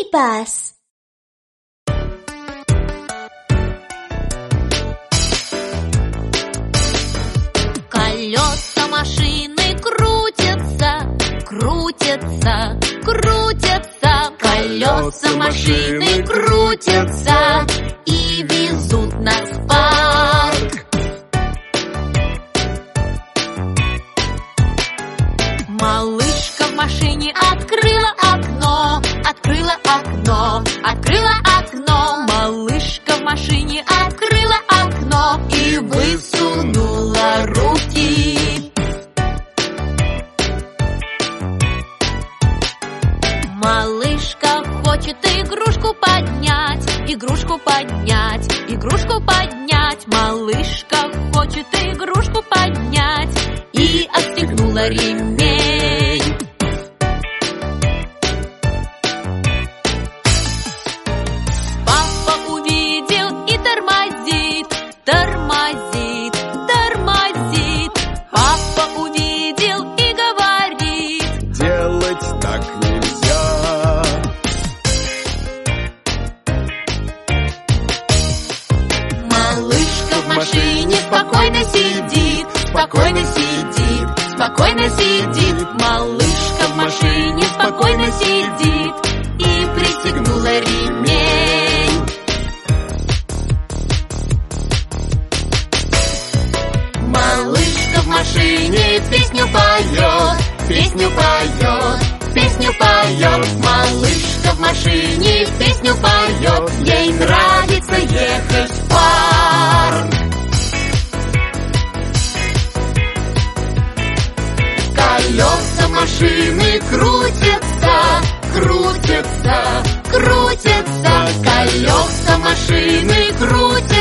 Мини-бас. Колеса машины крутятся, крутятся, крутятся. Колеса машины крутятся и везут нас в парк. Малышка в машине открыла игрушку поднять. Малышка хочет игрушку поднять и отстегнула ремень. Машине спокойно сидит, спокойно сидит, спокойно сидит. Малышка в машине спокойно сидит и пристегнула ремень. Малышка в машине песню поет, песню поет, песню поет. Малышка в машине песню поет, ей нравится Колеса машины крутятся, крутятся, крутятся. Колеса машины крутятся